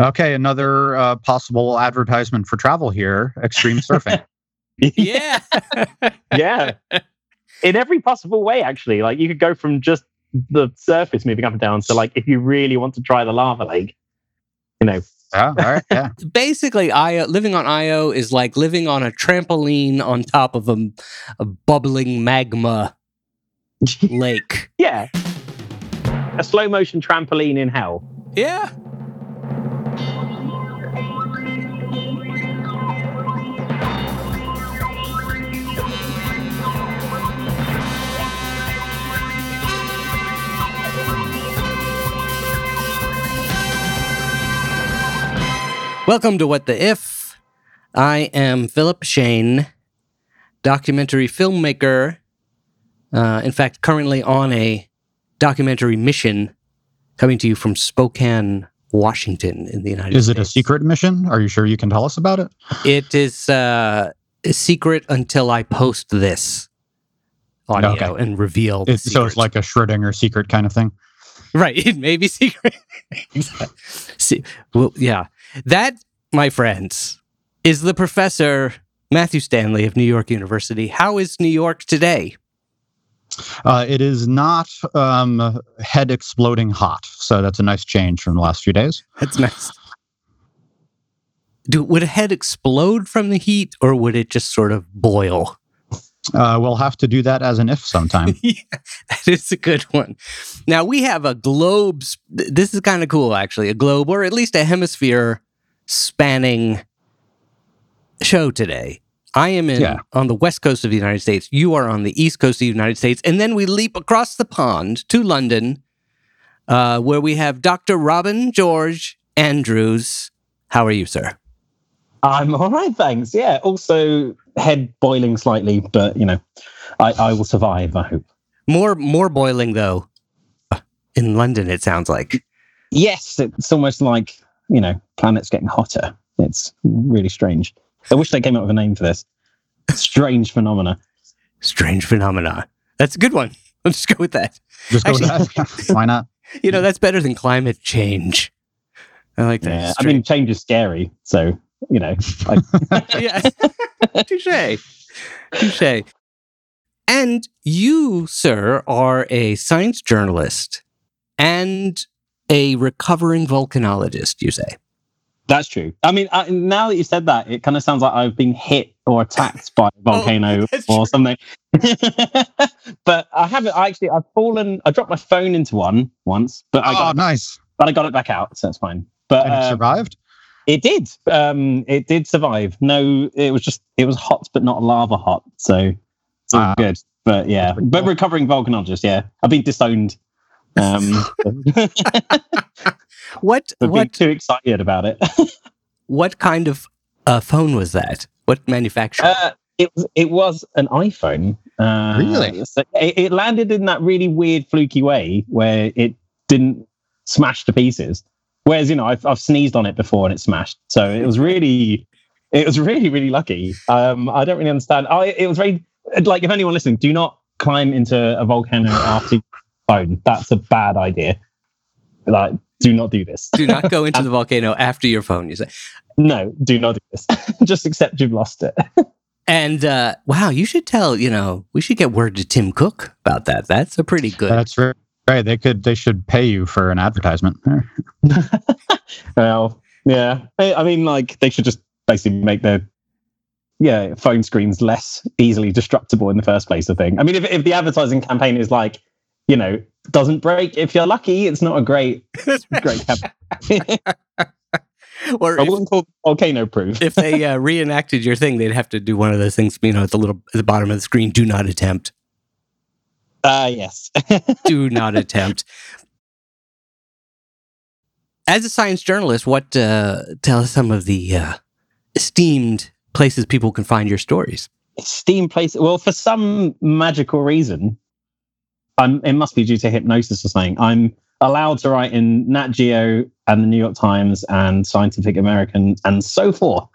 Okay, another uh, possible advertisement for travel here: extreme surfing. yeah. yeah. In every possible way, actually. Like you could go from just the surface moving up and down to like if you really want to try the lava lake, you know. Yeah, all right, yeah. Basically, Io living on Io is like living on a trampoline on top of a, a bubbling magma lake. Yeah. A slow motion trampoline in hell. Yeah. Welcome to What the If. I am Philip Shane, documentary filmmaker. Uh, in fact, currently on a documentary mission coming to you from Spokane, Washington, in the United States. Is States. it a secret mission? Are you sure you can tell us about it? It is uh, a secret until I post this audio Okay. and reveal. The It's, so it's like a Schrodinger secret kind of thing. Right. It may be secret. See, well, yeah. That, my friends, is the professor Matthew Stanley of New York University. How is New York today? Uh, it is not um, head exploding hot, so that's a nice change from the last few days. That's nice. Do, would a head explode from the heat or would it just sort of boil? Uh, we'll have to do that as an if sometime. yeah, that is a good one. Now we have a globe. This is kind of cool, actually. A globe, or at least a hemisphere spanning show today. I am in Yeah. on the west coast of the United States. You are on the east coast of the United States, and then we leap across the pond to London, uh, where we have Dr. Robin George Andrews. How are you, sir? I'm all right, thanks. Yeah. Also, head boiling slightly, but you know, I, I will survive. I hope. More, more boiling though. In London, it sounds like. Yes, it's almost like you know, planets getting hotter. It's really strange. I wish they came up with a name for this. Strange phenomena. Strange phenomena. That's a good one. Let's just go with that. Just go with that. Why not? You know, that's better than climate change. I like that. Yeah. I mean, change is scary. So you know, like, yeah. Touche. Touche. And you, sir, are a science journalist and a recovering volcanologist, you say. that's true. I mean, I, now that you said that, it kind of sounds like I've been hit or attacked by a volcano that's or true. something. but I haven't. I actually, I've fallen. I dropped my phone into one once, but I Oh, got, nice. but I got it back out, so that's fine. But And it um, survived? It did. Um, it did survive. No, it was just it was hot, but not lava hot. So it's all Wow. good. But yeah, but recovering volcanologist. Yeah, I've been disowned. Um, What for what too excited about it. what kind of uh, phone was that? What manufacturer? Uh, it was it was an iPhone. Uh, Really? so it, it landed in that really weird, fluky way where it didn't smash to pieces. Whereas you know I've I've sneezed on it before and it smashed. So it was really, it was really really lucky. Um, I don't really understand. I it was very like if anyone listening, do not climb into a volcano after your phone. That's a bad idea. Like, do not do this. Do not go into the volcano after your phone, you say. No, do not do this. Just accept you've lost it. And uh, wow, you should tell, you know, we should get word to Tim Cook about that. That's a pretty good. That's right. Right. They could. They should pay you for an advertisement. well, yeah. I I mean, like they should just basically make their yeah phone screens less easily destructible in the first place. I think. I mean, if if the advertising campaign is like, you know, doesn't break if you're lucky, it's not a great great or I if, wouldn't call volcano proof. if they uh, reenacted your thing, they'd have to do one of those things, you know, at the little at the bottom of the screen. Do not attempt. Ah, yes. Do not attempt. As a science journalist, what uh, tell us some of the uh, esteemed places people can find your stories? Steam places. Well, for some magical reason, I'm, it must be due to hypnosis or something. I'm allowed to write in Nat Geo and the New York Times and Scientific American and so forth,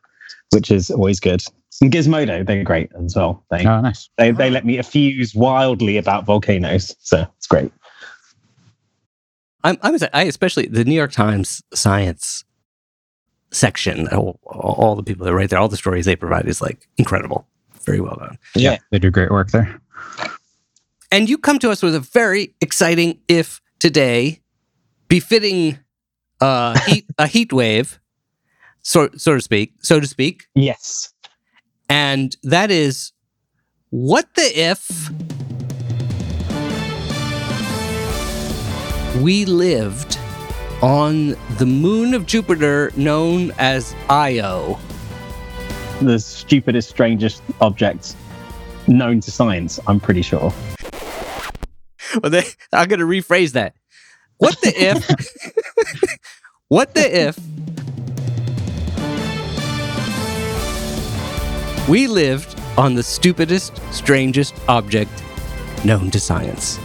which is always good. And Gizmodo, they're great as well. They Oh, nice. they, they let me effuse wildly about volcanoes, so it's great. I'm, I was, I especially the New York Times science section, all, all the people that write there, all the stories they provide is like incredible. Very well done. Yeah. They do great work there. And you come to us with a very exciting if today, befitting uh, heat, a heat wave, so, so to speak, so to speak. Yes. And that is what the if we lived on the moon of Jupiter known as Io. The stupidest, strangest object known to science, I'm pretty sure. Well, they, I'm going to rephrase that. What the if? what the if we lived on the stupidest, strangest object known to science?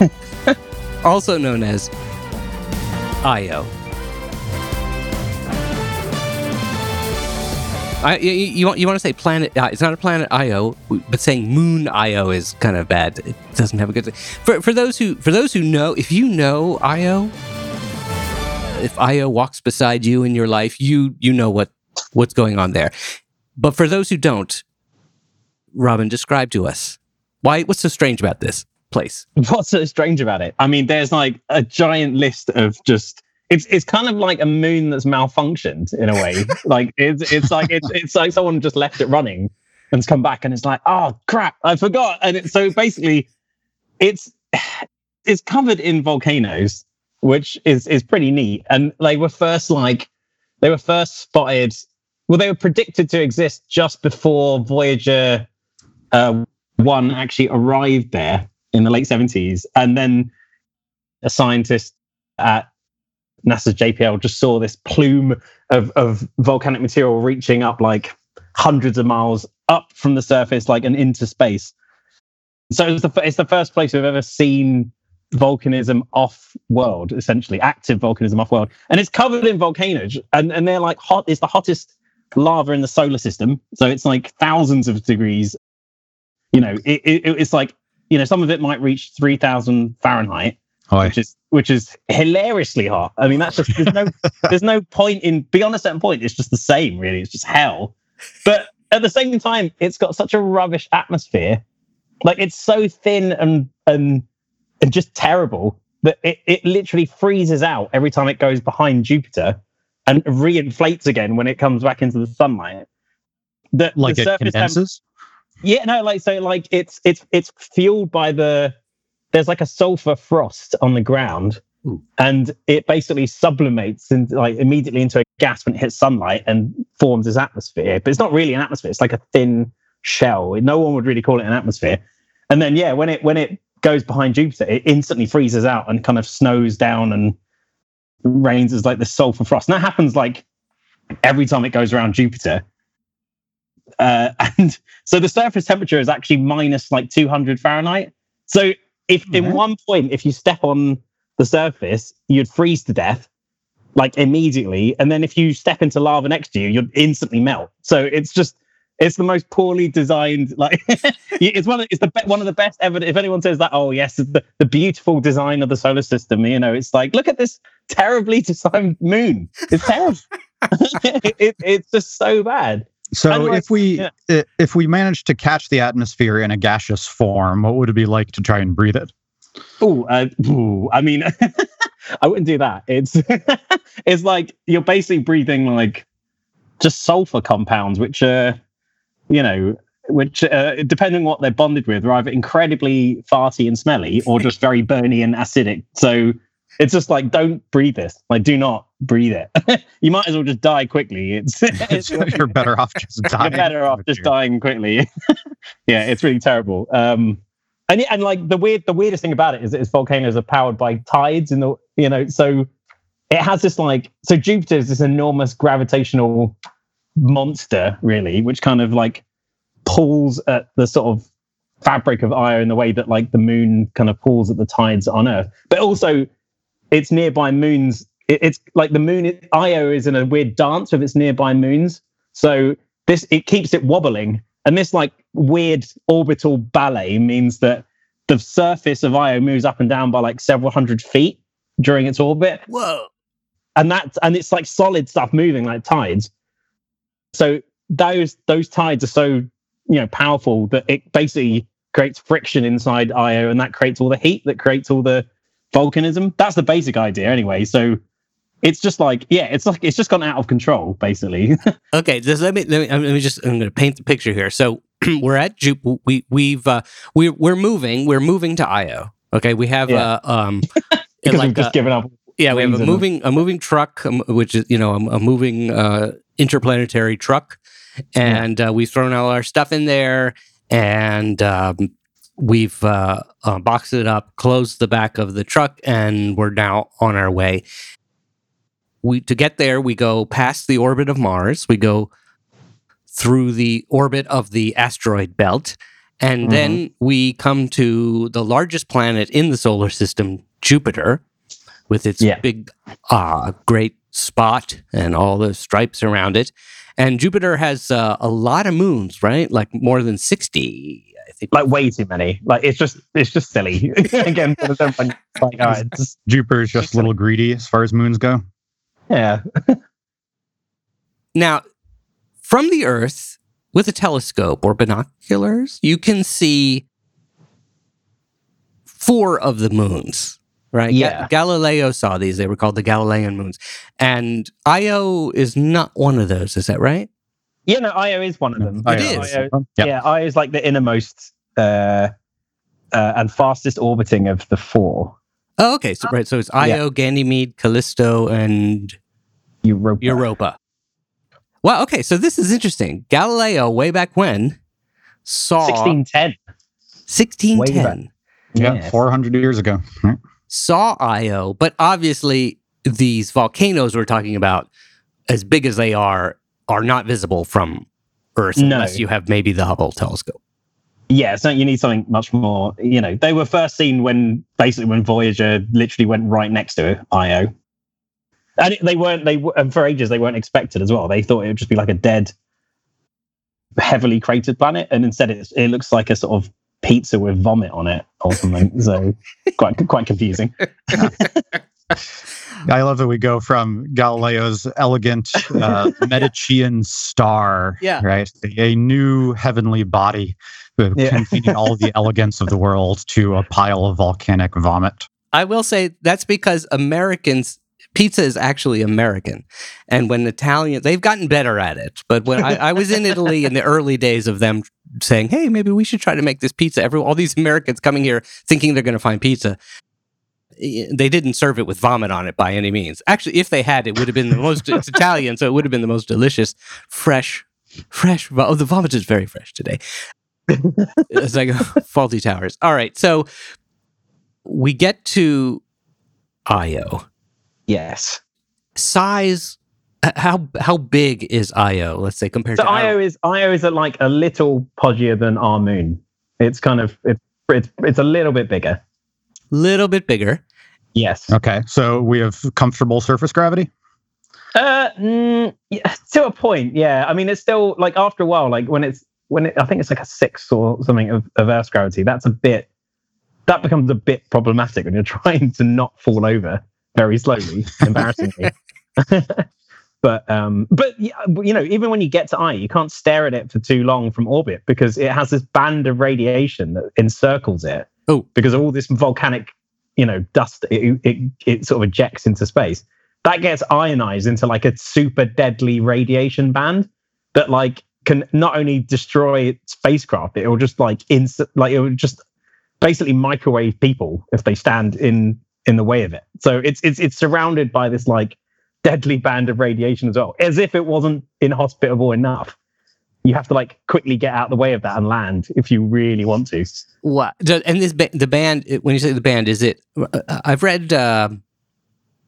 also known as Io. I, you, you, want, you want to say planet? Uh, it's not a planet Io, but saying Moon Io is kind of bad. It doesn't have a good. For for those who for those who know, if you know Io, if Io walks beside you in your life, you you know what what's going on there. But for those who don't, Robin, describe to us why. What's so strange about this place? What's so strange about it? I mean, there's like a giant list of just. It's it's kind of like a moon that's malfunctioned in a way. like it's it's like it's it's like someone just left it running and's come back and it's like, oh crap, I forgot. And it's so basically, it's it's covered in volcanoes, which is is pretty neat. And they were first like they were first spotted. Well, they were predicted to exist just before Voyager uh, one actually arrived there in the late 70s. And then a scientist at NASA's JPL just saw this plume of, of volcanic material reaching up like hundreds of miles up from the surface, like and into space. So it's the, it's the first place we've ever seen volcanism off world, essentially active volcanism off world, and it's covered in volcanoes, and and they're like hot. It's the hottest lava in the solar system, so it's like thousands of degrees. You know, it, it, it's like you know some of it might reach three thousand Fahrenheit, Oh, which is which is hilariously hot. I mean, that's just there's no there's no point in beyond a certain point. It's just the same, really. It's just hell. But at the same time, it's got such a rubbish atmosphere. Like it's so thin and and and just terrible that it, it literally freezes out every time it goes behind Jupiter and reinflates again when it comes back into the sunlight. The, like the it surface temp- yeah, no, like so, like it's it's it's fueled by the there's like a sulfur frost on the ground, Ooh. and it basically sublimates and like immediately into a gas when it hits sunlight and forms this atmosphere. But it's not really an atmosphere; it's like a thin shell. No one would really call it an atmosphere. And then yeah, when it when it goes behind Jupiter, it instantly freezes out and kind of snows down and rains as like the sulfur frost. And that happens like every time it goes around Jupiter. Uh, and so the surface temperature is actually minus like 200 Fahrenheit. So if in Mhm. one point, if you step on the surface, you'd freeze to death like immediately. And then if you step into lava next to you, you'd instantly melt. So it's just, it's the most poorly designed, like it's one of, it's the be- one of the best ever. If anyone says that, oh yes, the, the beautiful design of the solar system, you know, it's like, look at this terribly designed moon. It's terrible. it, it's just so bad. So if we yeah. if we managed to catch the atmosphere in a gaseous form, what would it be like to try and breathe it? Oh, uh, I mean, I wouldn't do that. It's it's like you're basically breathing like just sulfur compounds, which are, you know, which uh, depending on what they're bonded with, are either incredibly farty and smelly or just very burny and acidic. So it's just like don't breathe this. Like do not breathe it. you might as well just die quickly. It's, it's You're better off just dying. you're better off just dying quickly. yeah, it's really terrible. Um, and yeah, and like the weird, the weirdest thing about it is that its volcanoes are powered by tides in the, you know, so it has this like, so Jupiter is this enormous gravitational monster, really, which kind of like pulls at the sort of fabric of Io in the way that like the moon kind of pulls at the tides on Earth, but also its nearby moons. It, it's like the moon. Io is in a weird dance with its nearby moons. So this it keeps it wobbling, and this like weird orbital ballet means that the surface of Io moves up and down by like several hundred feet during its orbit. Whoa. and that's and it's like solid stuff moving like tides. So those those tides are so you know powerful that it basically creates friction inside Io, and that creates all the heat that creates all the volcanism. That's the basic idea, anyway. So it's just like yeah, it's like it's just gone out of control, basically. Okay, just let me let me, let me just I'm going to paint the picture here. So we're at Jup. We we've uh, we we're moving. We're moving to Io. Okay, we have Yeah. uh, um because like we've just a- given up. yeah we have a them. moving a moving truck, um, which is you know a, a moving uh, interplanetary truck, and uh, we've thrown all our stuff in there, and um, we've uh, uh, boxed it up, closed the back of the truck, and we're now on our way. We to get there, we go past the orbit of Mars. We go through the orbit of the asteroid belt, and Mhm. then we come to the largest planet in the solar system, Jupiter, with its Yeah. big, uh, great spot and all the stripes around it. And Jupiter has uh, a lot of moons, right? Like more than sixty, I think. Like way too many. Like it's just it's just silly. Again, for the like, oh, it's, Jupiter's just a little greedy as far as moons go. yeah, Now, from the Earth, with a telescope or binoculars, you can see four of the moons, right? Ga- Yeah. Galileo saw these. They were called the Galilean moons. And Io is not one of those. Is that right? Yeah. No, Io is one of them. It is. Io, Yep. Yeah, Io is like the innermost uh, uh, and fastest orbiting of the four. Oh, okay. So, right. So it's Io, Ganymede, Callisto, and Europa. Europa. Wow. Okay. So this is interesting. Galileo, way back when, saw 1610. 1610. Yeah, Yes. 400 years ago. Right. saw Io, but obviously these volcanoes we're talking about, as big as they are, are not visible from Earth No. unless you have maybe the Hubble telescope. Yeah, so you need something much more. You know, they were first seen when basically when Voyager literally went right next to Io, and they weren't. They and for ages they weren't expected as well. They thought it would just be like a dead, heavily cratered planet, and instead it it looks like a sort of pizza with vomit on it or something. so quite quite confusing. I love that we go from Galileo's elegant uh, Medicean star, Yeah. right? A new heavenly body Yeah. containing all the elegance of the world to a pile of volcanic vomit. I will say that's because Americans pizza is actually American, and when Italian they've gotten better at it. But when I, I was in Italy in the early days of them saying, "Hey, maybe we should try to make this pizza," every all these Americans coming here thinking they're going to find pizza. They didn't serve it with vomit on it by any means. Actually, if they had, it would have been the most. It's Italian, so it would have been the most delicious, fresh, fresh. Oh, the vomit is very fresh today. it's like Fawlty Towers. All right, so we get to Io. Yes. Size. How how big is Io? Let's say compared So to Io is Io is a, like a little podgier than our moon. It's kind of it's it's it's a little bit bigger. little bit bigger. Yes. Okay, so we have comfortable surface gravity. Uh, mm, yeah, to a point, yeah. I mean, it's still like after a while, like when it's when it, I think it's like a six or something of, of Earth's gravity. That's a bit that becomes a bit problematic when you're trying to not fall over very slowly, embarrassingly. but um, but yeah, you know, even when you get to Io, you can't stare at it for too long from orbit because it has this band of radiation that encircles it. Oh. because of all this volcanic, you know, dust it, it it sort of ejects into space that gets ionized into like a super deadly radiation band that like can not only destroy spacecraft, it will just like ins like it will just basically microwave people if they stand in in the way of it. So it's it's it's surrounded by this like deadly band of radiation as well, as if it wasn't inhospitable enough. You have to like quickly get out of the way of that and land if you really want to. What? And this ba- the band. When you say the band, is it? uh, I've read. Uh,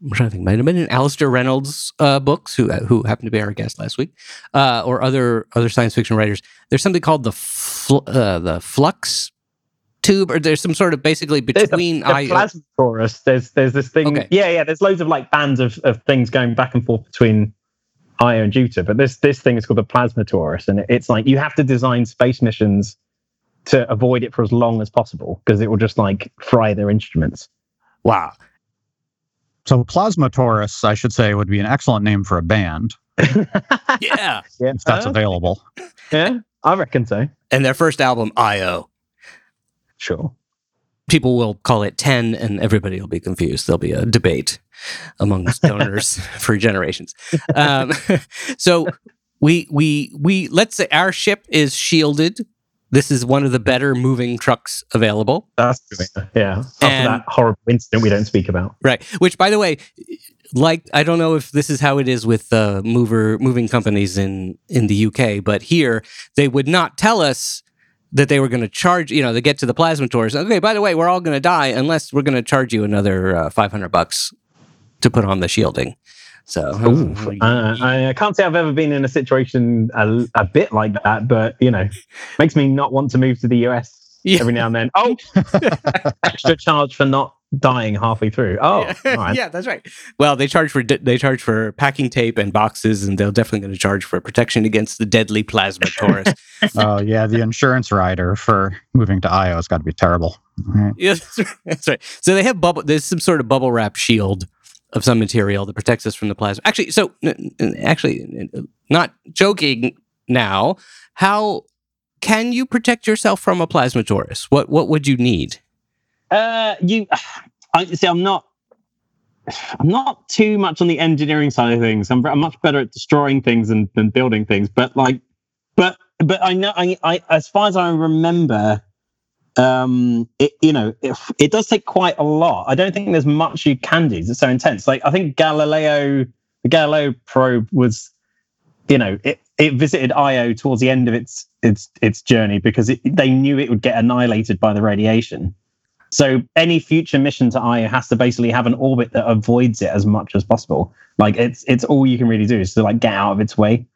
I'm trying to think. Might have been in Alastair Reynolds' uh, books, who who happened to be our guest last week, uh, or other other science fiction writers. There's something called the fl- uh, the flux tube, or there's some sort of basically There's the- between the Io. plasma torus. There's there's this thing. Okay. Yeah, yeah. There's loads of like bands of, of things going back and forth between Io and Jupiter, but this this thing is called the plasma torus, and it's like you have to design space missions to avoid it for as long as possible because it will just like fry their instruments. Wow. So Plasma Torus, I should say, would be an excellent name for a band Yeah. yeah, if that's Uh, available. yeah, I reckon so. And their first album, IO. Sure. People will call it 10 and everybody will be confused. There'll be a debate among stoners for generations. Um, so we we we let's say our ship is shielded. This is one of the better moving trucks available. That's yeah. After And- that horrible incident we don't speak about. Right. Which, by the way, like I don't know if this is how it is with uh, mover moving companies in in the UK, but here they would not tell us that they were going to charge. You know, they get to the plasma torus. Okay, by the way, we're all going to die unless we're going to charge you another uh, five hundred bucks to put on the shielding. So Uh, I, I can't say I've ever been in a situation a, a bit like that, but you know, makes me not want to move to the US Yeah. every now and then. Oh, extra charge for not dying halfway through. Oh, yeah. all right. yeah, that's right. Well, they charge for they charge for packing tape and boxes, and they're definitely going to charge for protection against the deadly plasma torus. Oh yeah, the insurance rider for moving to Io has got to be terrible. Right. Yeah, that's right. that's right. So they have bubble. There's some sort of bubble wrap shield of some material that protects us from the plasma. Actually, so actually, not joking now. How can you protect yourself from a plasma torus? What what would you need? Uh, you, I see. I'm not. I'm not too much on the engineering side of things. I'm, I'm much better at destroying things than, than building things. But like, but but I know. I, I as far as I remember, um, it you know it, it does take quite a lot. I don't think there's much you can do. It's so intense. Like I think Galileo, the Galileo probe was, you know, it it visited Io towards the end of its its its journey because it, they knew it would get annihilated by the radiation. So any future mission to Io has to basically have an orbit that avoids it as much as possible. Like it's it's all you can really do is to like get out of its way,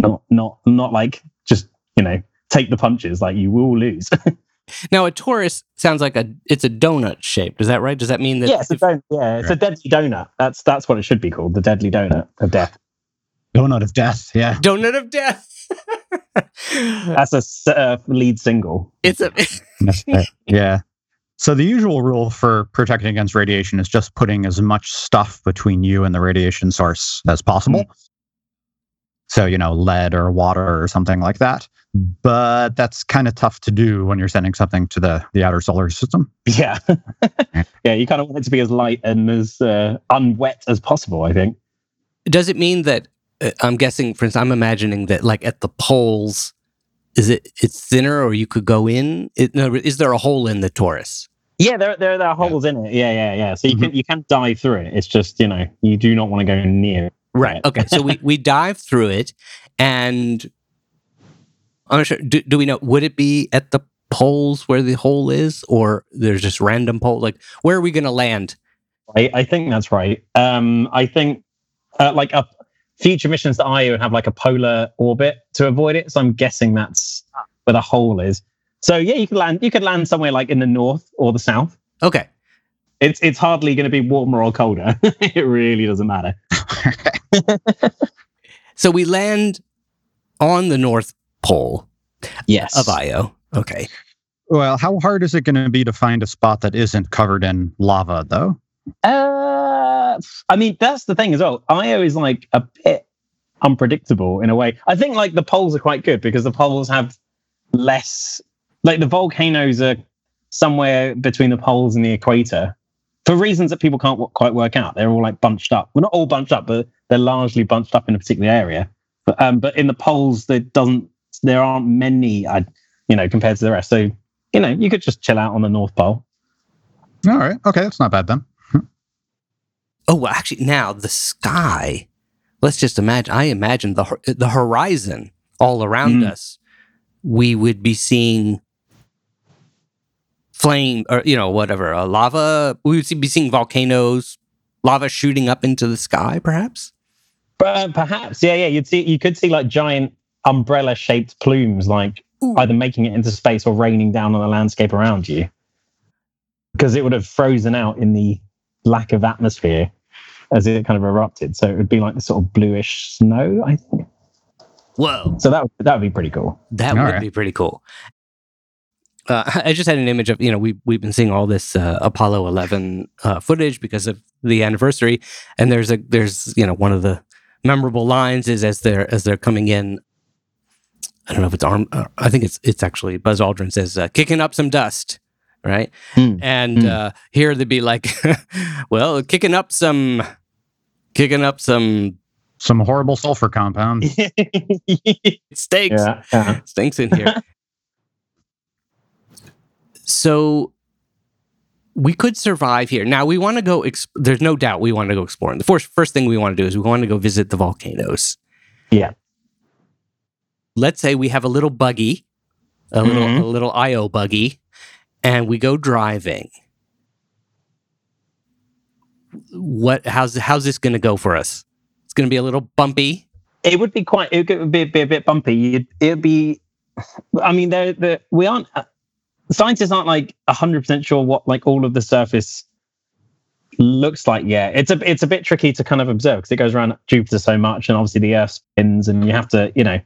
not not not like just you know take the punches. Like you will lose. Now, a torus sounds like a it's a donut shaped. Is that right? Does that mean that? yeah, it's a don- yeah, it's a deadly donut. That's that's what it should be called, the deadly donut of death. Donut of death. Yeah. donut of death. That's a uh, lead single. it's a yeah. So the usual rule for protecting against radiation is just putting as much stuff between you and the radiation source as possible. So, you know, lead or water or something like that. But that's kind of tough to do when you're sending something to the, the outer solar system. Yeah, yeah. You kind of want it to be as light and as uh, unwet as possible. I think. does it mean that uh, I'm guessing, for instance, I'm imagining that like at the poles, is it it's thinner or you could go in? It, no, is there a hole in the torus? Yeah, there, there, there are holes in it. Yeah, yeah, yeah. So you can you can dive through it. It's just you know you do not want to go near. it. Right. Okay. So we we dive through it, and I'm not sure. Do, do we know? Would it be at the poles where the hole is, or there's just random pole? Like where are we going to land? I, I think that's right. Um, I think uh, like a future missions to Io would have like a polar orbit to avoid it. So I'm guessing that's where the hole is. So yeah, you could land. You could land somewhere like in the north or the south. Okay. It's it's hardly going to be warmer or colder. it really doesn't matter. So we land on the North Pole Yes. of Io. Okay. Well, how hard is it going to be to find a spot that isn't covered in lava, though? Uh, I mean, that's the thing as well. Io is like a bit unpredictable in a way. I think like the poles are quite good because the poles have less, like the volcanoes are somewhere between the poles and the equator for reasons that people can't w- quite work out. They're all like bunched up. Well, not all bunched up, but they're largely bunched up in a particular area. But, um, but in the poles, there doesn't, there aren't many, I, you know, compared to the rest. So, you know, you could just chill out on the North Pole. All right. Okay. That's not bad then. Oh, well, actually, now the sky. Let's just imagine. I imagine the the horizon all around Mm. us. We would be seeing flame, or you know, whatever, uh, lava. We would be seeing volcanoes, lava shooting up into the sky, perhaps. But uh, perhaps, yeah, yeah. You'd see, you could see like giant umbrella-shaped plumes, like Ooh. either making it into space or raining down on the landscape around you, because it would have frozen out in the lack of atmosphere as it kind of erupted. So it would be like the sort of bluish snow, I think. Whoa, So that would, that would be pretty cool. that All would right. be pretty cool. uh, I just had an image of you know we we've been seeing all this uh, Apollo 11 uh, footage because of the anniversary, and there's a there's you know one of the memorable lines is as they're as they're coming in. I don't know if it's arm. Uh, I think it's it's actually Buzz Aldrin says uh, kicking up some dust, right? Hmm. And Hmm. uh, here they'd be like, well, kicking up some, kicking up some Some horrible sulfur compound. Stinks. yeah, yeah. Stinks in here. so we could survive here. Now we want to go. Exp- There's no doubt we want to go exploring. The first first thing we want to do is we want to go visit the volcanoes. Yeah. Let's say we have a little buggy, a little Mhm. a little IO buggy, and we go driving. What? How's how's this going to go for us? It's going to be a little bumpy. It would be quite. It would be, be a bit bumpy. You'd, it'd be. I mean, they're, they're, we aren't. uh, Scientists aren't like hundred percent sure what like all of the surface looks like. yet. it's a it's a bit tricky to kind of observe because it goes around Jupiter so much, and obviously the Earth spins, and you have to, you know.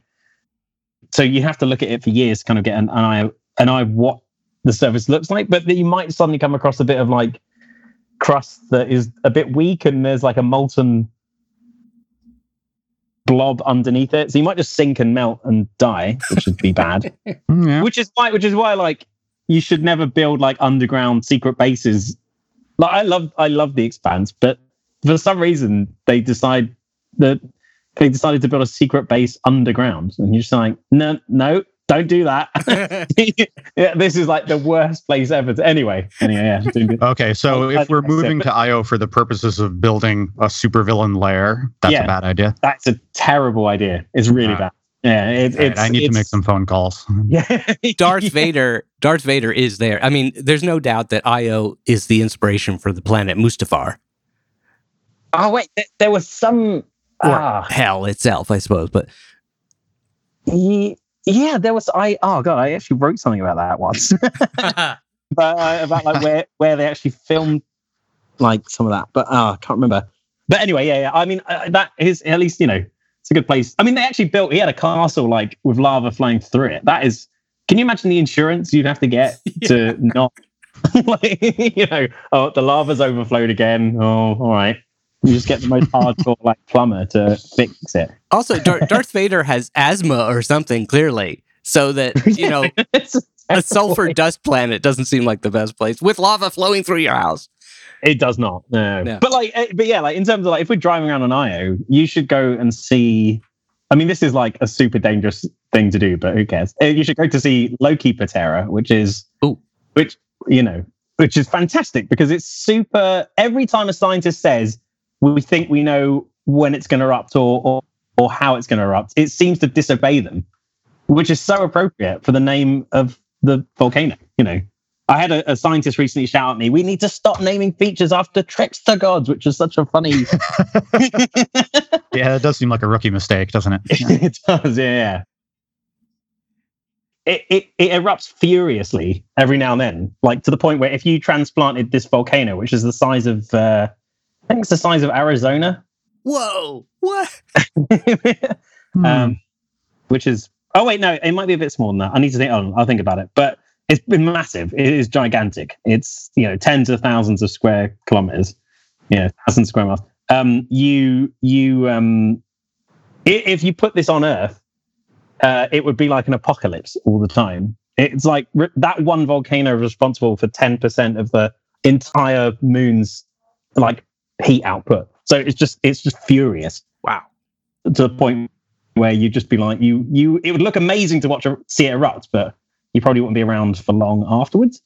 So you have to look at it for years to kind of get an eye an eye of what the surface looks like. But then you might suddenly come across a bit of like crust that is a bit weak, and there's like a molten blob underneath it. So you might just sink and melt and die, which would be bad. Mm, yeah. which is why, which is why, like, you should never build like underground secret bases. Like, I love, I love the Expanse, but for some reason they decide that they decided to build a secret base underground, and you're just like, no, no, don't do that. yeah, this is like the worst place ever. To, anyway, anyway, yeah. Okay, so I- I if we're think that's it, moving to IO for the purposes of building a supervillain lair, that's Yeah. a bad idea. That's a terrible idea. It's really Ah. bad. Yeah, it, All right, it's. I need to make some phone calls. Yeah, Darth Vader, Darth Vader is there. I mean, there's no doubt that Io is the inspiration for the planet Mustafar Oh wait, th- there was some. Or Ah, hell itself, I suppose. But yeah, there was. I oh god, I actually wrote something about that once. but, uh, about like where where they actually filmed like some of that, but oh, I can't remember. But anyway, yeah, yeah. I mean, uh, that is at least you know it's a good place. I mean, they actually built. He had a castle like with lava flowing through it. That is. Can you imagine the insurance you'd have to get to not like you know? Oh, the lava's overflowed again. Oh, all right. You just get the most hardcore like plumber to fix it. also, Dar- Darth Vader has asthma or something clearly, so that you know a sulfur dust planet doesn't seem like the best place with lava flowing through your house. It does not. No. No. But like, eh, but yeah, like in terms of like, if we're driving around on IO, you should go and see. I mean, this is like a super dangerous thing to do, but who cares? Eh, You should go to see Loki Patera, which is, Ooh. which you know, which is fantastic because it's super. Every time a scientist says we think we know when it's going to erupt or, or or how it's going to erupt, it seems to disobey them, which is so appropriate for the name of the volcano. You know, I had a, a scientist recently shout at me, "We need to stop naming features after trickster gods," which is such a funny. yeah, it does seem like a rookie mistake, doesn't it? it does, yeah. yeah. It, it it erupts furiously every now and then, like to the point where if you transplanted this volcano, which is the size of, uh, I think it's the size of Arizona, Whoa! What? Hmm. um, which is oh wait no, it might be a bit smaller than that. I need to think. Oh, I'll think about it. But it's been massive. It is gigantic. It's you know tens of thousands of square kilometers. Yeah, thousands of square miles. Um, you you um, if you put this on Earth, uh, it would be like an apocalypse all the time. It's like r- that one volcano is responsible for ten percent of the entire moon's like heat output. So it's just it's just furious Wow! to the point where you'd just be like you you it would look amazing to watch a, see it erupt but you probably wouldn't be around for long afterwards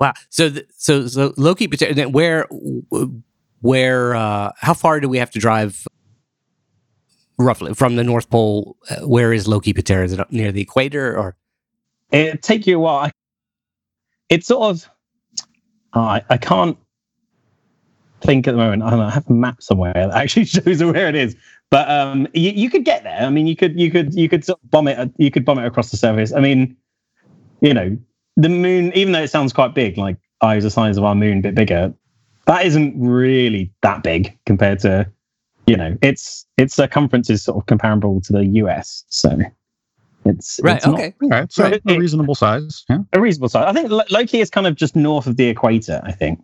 Wow! So, th- so, so Loki, Patera- where, where, uh, how far do we have to drive? Roughly from the North Pole, uh, where is Loki Patera? Is it up near the equator or? it'd take you a while it's sort of oh, I, I can't think at the moment I, don't know, I have a map somewhere that actually shows where it is but um you, you could get there i mean you could you could you could sort of bomb it you could bomb it across the surface i mean you know the moon even though it sounds quite big like Io's the size of our moon a bit bigger that isn't really that big compared to you know its its circumference is sort of comparable to the us so It's Right. it's not okay. All right, so Right. a reasonable size. Yeah. a reasonable size. I think Loki is kind of just north of the equator. I think.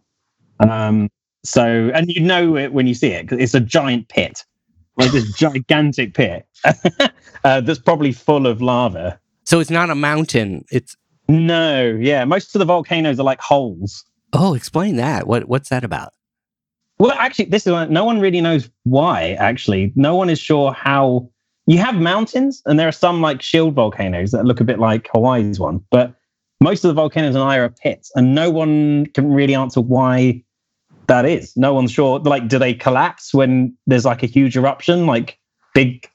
Um. So, and you know it when you see it 'cause it's a giant pit, like this gigantic pit uh, that's probably full of lava. So it's not a mountain. It's No, yeah, most of the volcanoes are like holes. oh, explain that. What what's that about? Well, actually, this is one- no one really knows why. Actually, no one is sure how. You have mountains, and there are some like shield volcanoes that look a bit like Hawaii's one, but most of the volcanoes in Hawaii are pits, and no one can really answer why that is. No one's sure. Like, do they collapse when there's like a huge eruption, like big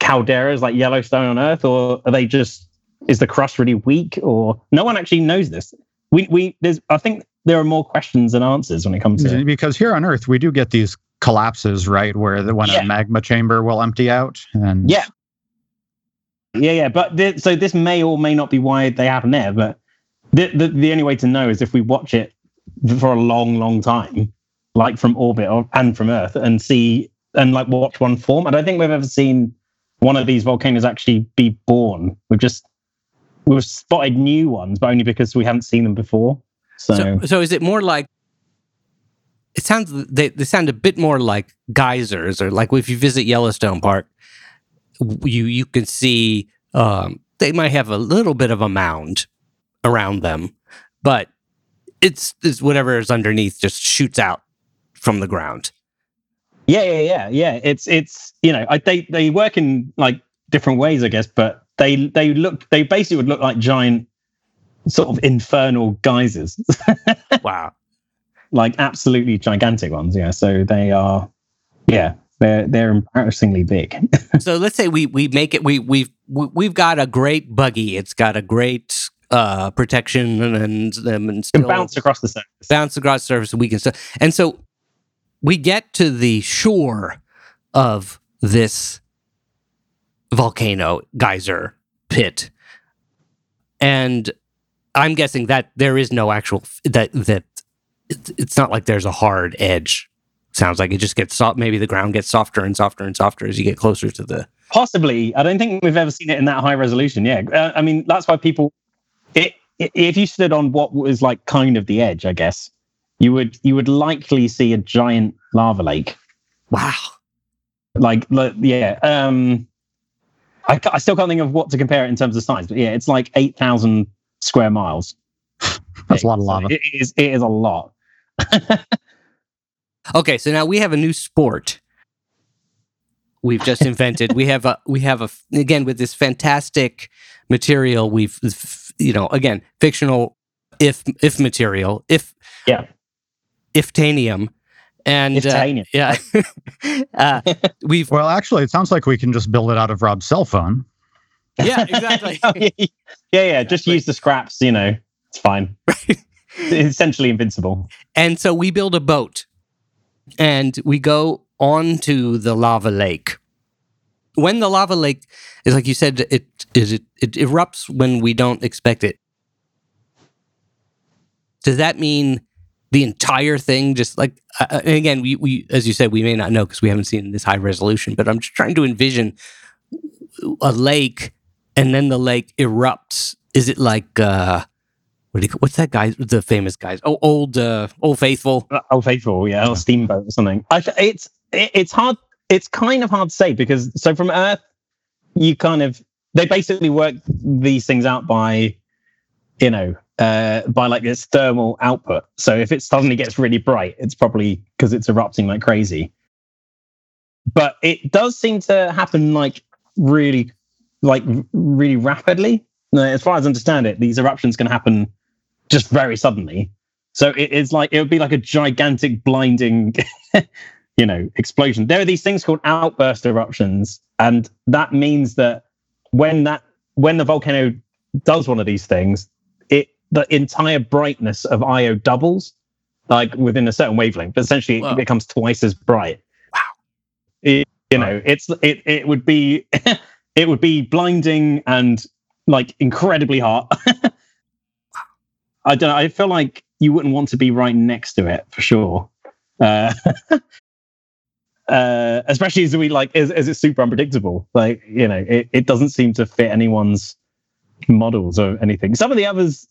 calderas like Yellowstone on Earth, or are they just is the crust really weak? Or no one actually knows this. We we there's I think there are more questions than answers when it comes to Because here on Earth, we do get these collapses, right? Where the, when Yeah. a magma chamber will empty out. And Yeah. Yeah, yeah, but th- so this may or may not be why they happen there. But the, the the only way to know is if we watch it for a long, long time, like from orbit or, and from Earth, and see and like watch one form. I don't think we've ever seen one of these volcanoes actually be born. We've just we've spotted new ones, but only because we haven't seen them before. So, So so is it more like it sounds they, they sound a bit more like geysers or like if you visit Yellowstone Park, you you can see um, they might have a little bit of a mound around them, but it's, it's whatever is underneath just shoots out from the ground. Yeah, yeah, yeah, yeah. It's it's you know, I, they they work in like different ways, I guess, but they they look they basically would look like giant sort of infernal geysers, Wow. like absolutely gigantic ones. Yeah, so they are, yeah, they're they're embarrassingly big. so let's say we we make it we we've we- we've got a great buggy. It's got a great uh protection and and, and still bounce across the surface. bounce across the surface and we can still and so we get to the shore of this volcano geyser pit and i'm guessing that there is no actual that that it's, it's not like there's a hard edge sounds like it just gets soft maybe the ground gets softer and softer and softer as you get closer to the Possibly, I don't think we've ever seen it in that high resolution. Yeah, uh, I mean that's why people. It, if you stood on what was like kind of the edge, I guess you would you would likely see a giant lava lake. wow like, like yeah um I, I still can't think of what to compare it in terms of size but yeah it's like 8000 square miles That's a lot of lava. it is it is a lot Okay, so now we have a new sport we've just invented. we have a we have a again with this fantastic material. We've you know again fictional if if material if Yeah. iftanium and It's uh, yeah. Uh, we've Well, actually, it sounds like we can just build it out of Rob's cell phone. yeah exactly. Oh, yeah, yeah yeah just use the scraps you know it's fine. It's essentially invincible. And so we build a boat and we go onto the lava lake. When the lava lake is like you said, it is it, it erupts when we don't expect it. Does that mean the entire thing just like uh, uh, and again we, we as you said we may not know because we haven't seen this high resolution but i'm just trying to envision a lake and then the lake erupts. Is it like uh what do you, what's that guy the famous guys? Oh old uh old faithful. Oh faithful yeah or steamboat or something. I, it's it, it's hard it's kind of hard to say because so from earth you kind of they basically work these things out by you know uh by like this thermal output. So if it suddenly gets really bright it's probably because it's erupting like crazy. But it does seem to happen like really like really rapidly. As far as i understand it these eruptions can happen just very suddenly. So it is like it would be like a gigantic blinding you know explosion. There are these things called outburst eruptions and that means that when that when the volcano does one of these things it the entire brightness of io doubles like within a certain wavelength. But essentially Wow. it becomes twice as bright. Wow. It- you know it's it it would be it would be blinding and like incredibly hot. I don't know i feel like you wouldn't want to be right next to it for sure. Uh uh, especially as we like as, as it's super unpredictable. Like you know, it, it doesn't seem to fit anyone's models or anything. Some of the others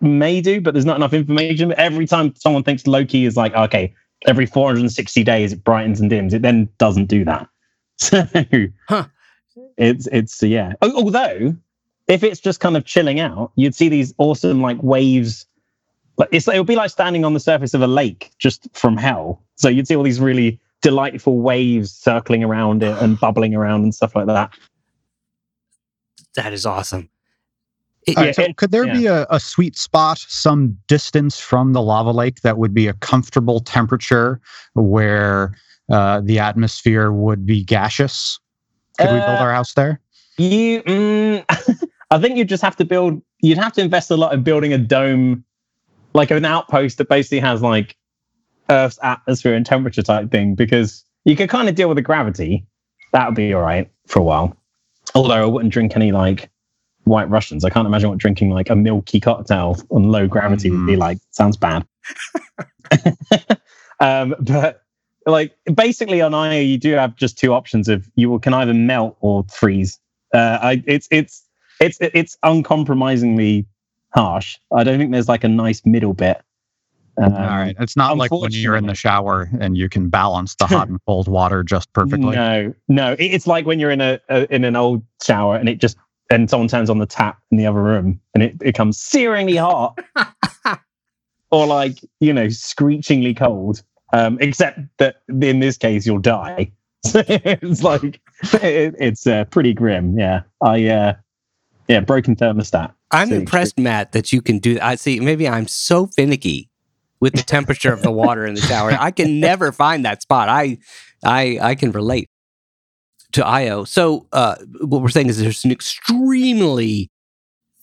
may do, but there's not enough information. Every time someone thinks Loki is like, okay, every 460 days it brightens and dims, it then doesn't do that. So Huh. it's it's yeah. Although if it's just kind of chilling out, you'd see these awesome like waves. Like it's it would be like standing on the surface of a lake just from hell. So you'd see all these really delightful waves circling around it and bubbling around and stuff like that. That is awesome. It- All right, Yeah, so it- could there yeah. be a, a sweet spot some distance from the lava lake that would be a comfortable temperature where uh, the atmosphere would be gaseous? Could we build Uh, our house there? You, mm, I think you'd just have to build. You'd have to invest a lot in building a dome, like an outpost that basically has like Earth's atmosphere and temperature type thing, because you could kind of deal with the gravity. That would be all right for a while. Although I wouldn't drink any like White Russians. I can't imagine what drinking like a milky cocktail on low gravity would be like. Sounds bad. um, but like basically on Io, you do have just two options of you can either melt or freeze. Uh, I, it's it's it's it's uncompromisingly harsh. I don't think there's like a nice middle bit. Um, All right. It's not like when you're in the shower and you can balance the hot and cold water just perfectly. No, no. It's like when you're in a, a in an old shower and it just and someone turns on the tap in the other room and it becomes searingly hot, or like you know screechingly cold. Um, except that in this case you'll die. it's like it, it's uh, pretty grim. Yeah, I uh, yeah broken thermostat. I'm So impressed, Matt, that you can do that. I see. Maybe I'm so finicky with the temperature of the water in the shower. I can never find that spot. I, I, I can relate to Io. So, uh, what we're saying is there's an extremely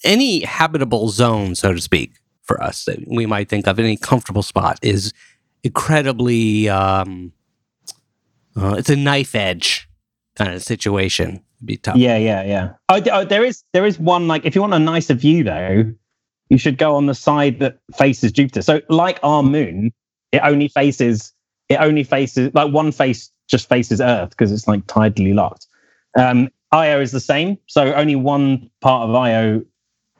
any habitable zone, so to speak, for us that we might think of any comfortable spot is incredibly. Um, uh, it's a knife edge kind of situation. It'd be tough. Yeah, yeah, yeah. Oh, oh, there is there is one like if you want a nicer view though, you should go on the side that faces Jupiter. So like our moon, it only faces it only faces like one face just faces Earth because it's like tidally locked. Um, Io is the same, so only one part of Io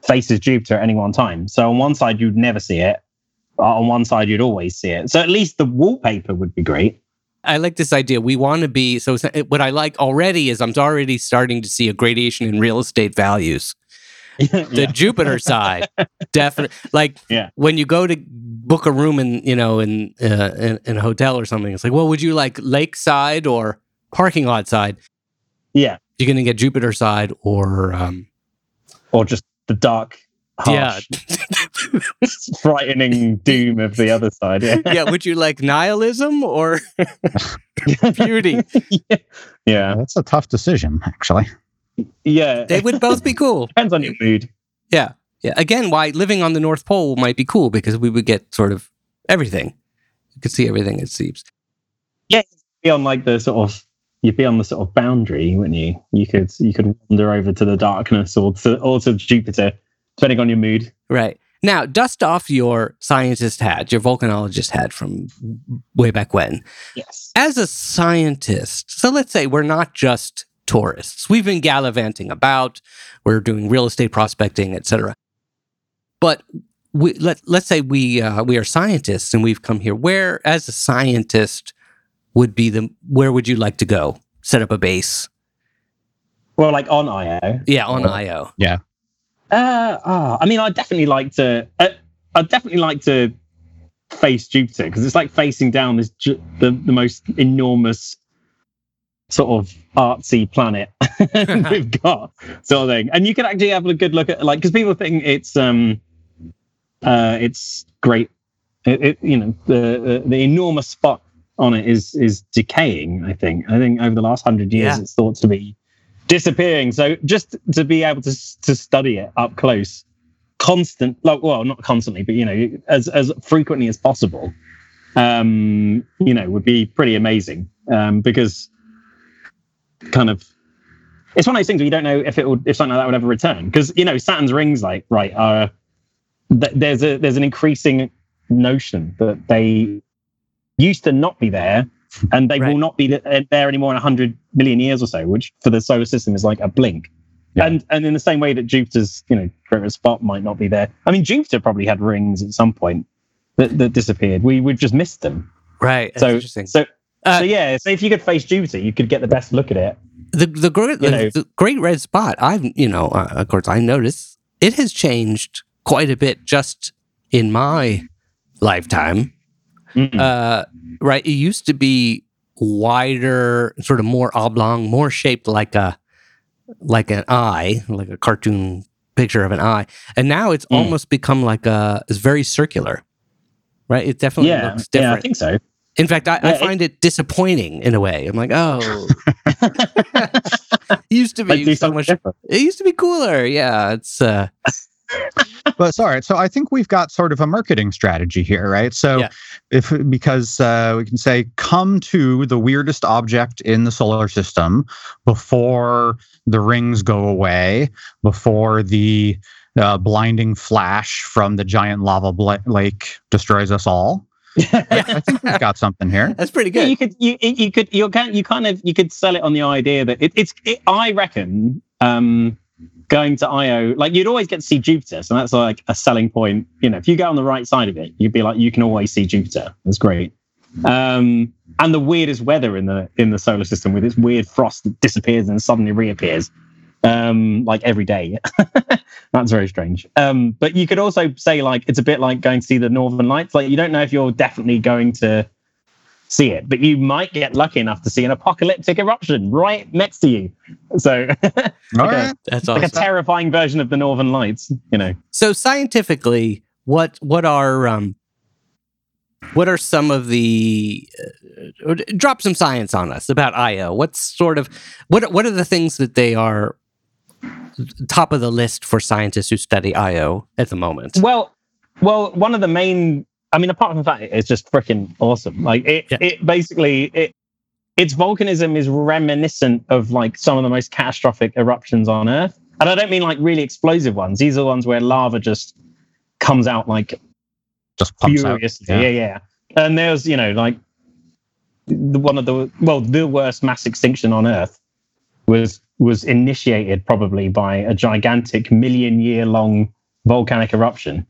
faces Jupiter at any one time. So on one side you'd never see it, but on one side you'd always see it. So at least the wallpaper would be great. I like this idea. We want to be so. What I like already is I'm already starting to see a gradation in real estate values. The Jupiter side, definitely. Like Yeah. when you go to book a room in you know in, uh, in in a hotel or something, it's like, well, would you like lakeside or parking lot side? yeah, You're gonna get Jupiter side or um, or just the dark, harsh, frightening doom of the other side. Yeah. yeah. Would you like nihilism or beauty? yeah. That's a tough decision, actually. Yeah. They would both be cool. Depends on your mood. Yeah. Yeah. Again, why living on the North Pole might be cool because we would get sort of everything. You could see everything, it seems. Yeah. Be on like the sort of you'd be on the sort of boundary, wouldn't you? You could you could wander over to the darkness or to or to Jupiter, depending on your mood. Right. Now, dust off your scientist hat, your volcanologist hat from way back when. Yes. As a scientist, so let's say we're not just tourists. We've been gallivanting about, we're doing real estate prospecting, etc. But we, let, let's say we uh, we are scientists and we've come here. Where, as a scientist, would be the where would you like to go? Set up a base? Well, like on IO. Yeah, on IO. Yeah. Uh, ah, I mean, I'd definitely like to. Uh, I'd definitely like to face Jupiter because it's like facing down this ju- the the most enormous sort of artsy planet we've got, sort of thing. And you can actually have a good look at like because people think it's um uh it's great. It, it you know the, the the enormous spot on it is is decaying. I think. I think over the last hundred years, Yeah. it's thought to be disappearing. So just to be able to to study it up close, constant, like well, not constantly, but you know, as as frequently as possible, um, you know, would be pretty amazing. Um, because kind of it's one of those things where you don't know if it would if something like that would ever return. Because you know, Saturn's rings, like right, are th- there's a there's an increasing notion that they used to not be there and they Right. will not be uh, there anymore in 100 million years or so, which for the solar system is like a blink. Yeah. And and in the same way that Jupiter's, you know, greater spot might not be there. I mean, Jupiter probably had rings at some point that, that disappeared. We would just missed them. Right. That's so interesting. so Uh, so yeah. So if you could face Jupiter, you could get the best look at it. the the know- the great red spot. I've you know uh, of course I noticed it has changed quite a bit just in my lifetime. Mm. Uh, right. It used to be wider, sort of more oblong, more shaped like a like an eye, like a cartoon picture of an eye, and now it's Mm. almost become like a it's very circular. Right. It definitely yeah, looks yeah, I think so. In fact, I, I find it disappointing in a way. I'm like, oh, it used to Like be so much. different. It used to be cooler. Yeah, it's uh, but sorry so i think we've got sort of a marketing strategy here right so Yeah. if because uh, we can say come to the weirdest object in the solar system before the rings go away before the uh, blinding flash from the giant lava bla- lake destroys us all i think we've got something here. That's pretty Yeah, good. you could you you could you can you kind of you could sell it on the idea that it, it's it, I reckon um going to IO like you'd always get to see Jupiter so that's like a selling point you know if you go on the right side of it you'd be like you can always see Jupiter. That's great. Um and the weirdest weather in the in the solar system with its weird frost that disappears and suddenly reappears um like every day that's very strange um but you could also say like it's a bit like going to see the northern lights like you don't know if you're definitely going to see it, but you might get lucky enough to see an apocalyptic eruption right next to you. So, like, all a, right That's like awesome. a terrifying version of the Northern Lights, you know. so scientifically, what what are um, what are some of the uh, drop some science on us about IO? What's sort of what what are the things that they are top of the list for scientists who study IO at the moment? Well, well, one of the main, I mean, apart from the fact that it's just freaking awesome. Like it, Yeah. it basically, it, its volcanism is reminiscent of like some of the most catastrophic eruptions on Earth. And I don't mean like really explosive ones. These are ones where lava just comes out like just pumps out furiously. Yeah. Yeah. yeah, And there's, you know, like the one of the well, the worst mass extinction on Earth was was initiated probably by a gigantic million year long volcanic eruption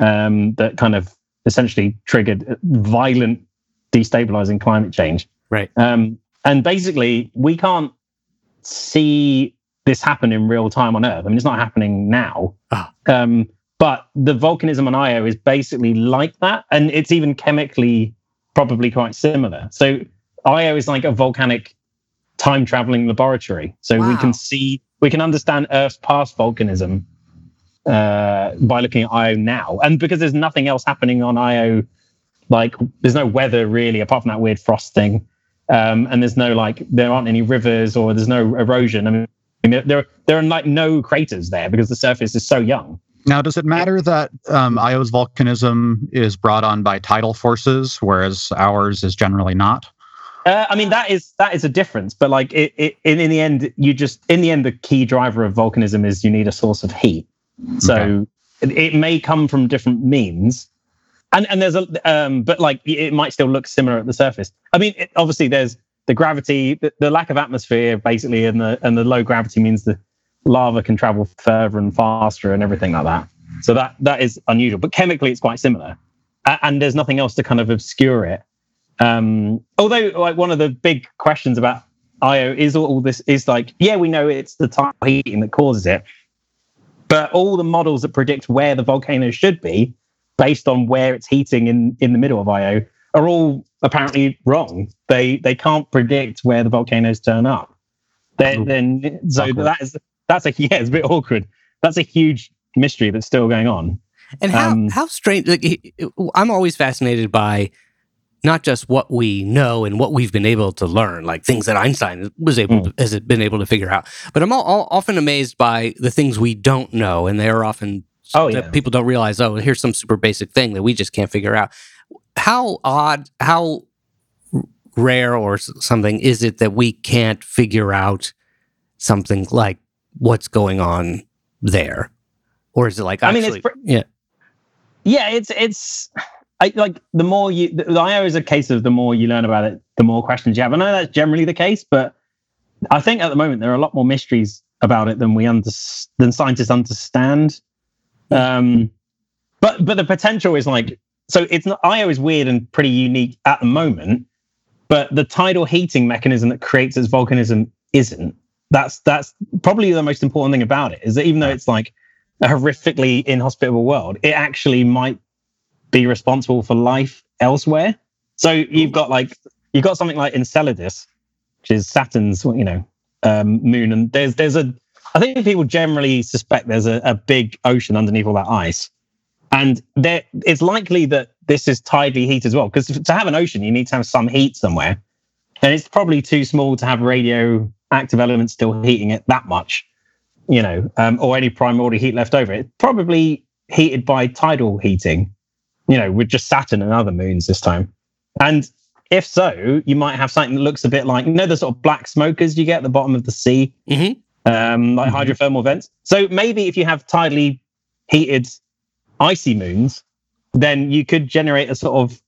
um, that kind of essentially triggered violent destabilizing climate change. Right. Um, and basically, we can't see this happen in real time on Earth. I mean, it's not happening now. Ah. Um, but the volcanism on Io is basically like that, and it's even chemically probably quite similar. So Io is like a volcanic time traveling laboratory. So we can see, we can understand Earth's past volcanism uh, by looking at Io now, and because there's nothing else happening on Io, like there's no weather really apart from that weird frost thing, um, and there's no like there aren't any rivers or there's no erosion. I mean, there there, there are like no craters there because the surface is so young. Now, does it matter that um, Io's volcanism is brought on by tidal forces, whereas ours is generally not? Uh, I mean, that is that is a difference, but like it, it in, in the end, you just in the end, the key driver of volcanism is you need a source of heat. So it, it may come from different means, and and there's a um, but like it might still look similar at the surface. I mean, it, obviously there's the gravity, the, the lack of atmosphere, basically, and the and the low gravity means the lava can travel further and faster and everything like that. So that that is unusual, but chemically it's quite similar, A- and there's nothing else to kind of obscure it. Um, although, like one of the big questions about Io is all this is like, yeah, we know it's the tidal heating that causes it, but all the models that predict where the volcano should be, based on where it's heating in in the middle of Io, are all apparently wrong. They they can't predict where the volcanoes turn up. Then then so Awkward. that is that's a yeah, it's a bit awkward. That's a huge mystery that's still going on. And how Um, how strange? Like, I'm always fascinated by not just what we know and what we've been able to learn, like things that Einstein was able to, has been able to figure out. But I'm all, all, often amazed by the things we don't know, and they are often Oh, that yeah. people don't realize. Oh, here's some super basic thing that we just can't figure out. How odd? How rare or something is it that we can't figure out something like what's going on there? Or is it like I mean, it's pr- yeah. Yeah, it's it's I, like the more you, the, the IO is a case of the more you learn about it, the more questions you have. I know that's generally the case, but I think at the moment there are a lot more mysteries about it than we under, than scientists understand. Um, but but the potential is like so. It's not IO is weird and pretty unique at the moment, but the tidal heating mechanism that creates its volcanism isn't. That's that's probably the most important thing about it is that even though it's like a horrifically inhospitable world, it actually might be responsible for life elsewhere. So you've got like you've got something like Enceladus, which is Saturn's you know um, moon, and there's there's a I think people generally suspect there's a, a big ocean underneath all that ice, and there it's likely that this is tidally heat as well. Because to have an ocean, you need to have some heat somewhere, and it's probably too small to have radioactive elements still heating it that much, you know, um, or any primordial heat left over. It's probably heated by tidal heating, you know, with just Saturn and other moons this time. And if so, you might have something that looks a bit like, you know, the sort of black smokers you get at the bottom of the sea, Mhm. um, like Mhm. hydrothermal vents. So maybe if you have tidally heated icy moons, then you could generate a sort of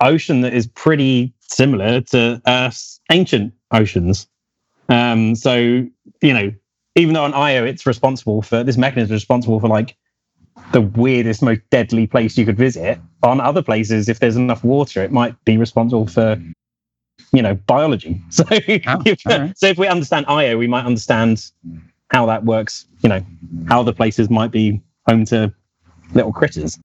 ocean that is pretty similar to Earth's ancient oceans. Um, so, you know, even though on Io it's responsible for this mechanism is responsible for like the weirdest, most deadly place you could visit. On other places, if there's enough water, it might be responsible for, you know, biology. So, if, alright. so if we understand Io, we might understand how that works. You know, how the places might be home to little critters.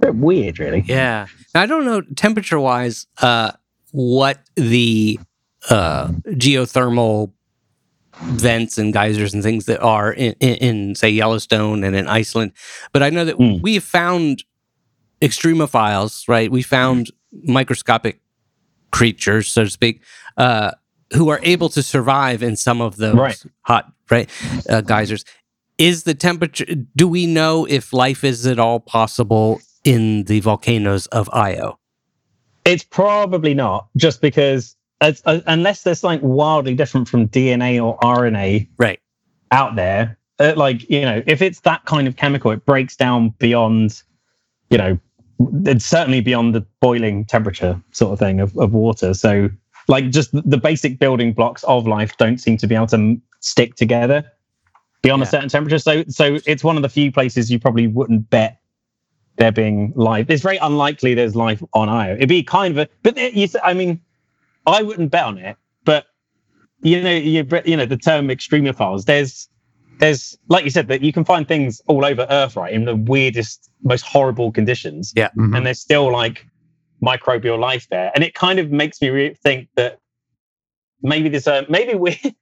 Bit weird, really. Yeah. Now, I don't know temperature wise uh, what the uh, geothermal vents and geysers and things that are in, in, in, say, Yellowstone and in Iceland. But I know that Mm. we have found extremophiles, right? We found microscopic creatures, so to speak, uh, who are able to survive in some of those Right. hot, right, uh, geysers. Is the temperature, do we know if life is at all possible in the volcanoes of Io? It's probably not, just because it's, uh, unless there's something wildly different from DNA or RNA Right. out there, uh, like you know, if it's that kind of chemical, it breaks down beyond, you know, it's certainly beyond the boiling temperature sort of thing of, of water. So, like, just the- basic building blocks of life don't seem to be able to m- stick together beyond Yeah. a certain temperature. So, so it's one of the few places you probably wouldn't bet there being life. It's very unlikely there's life on Io. It'd be kind of a, but it- you, I mean, I wouldn't bet on it. But you know, you you know, the term extremophiles. There's there's like you said that you can find things all over Earth, right, in the weirdest, most horrible conditions, Mhm. and there's still like microbial life there, and it kind of makes me re- think that maybe this, uh, maybe we.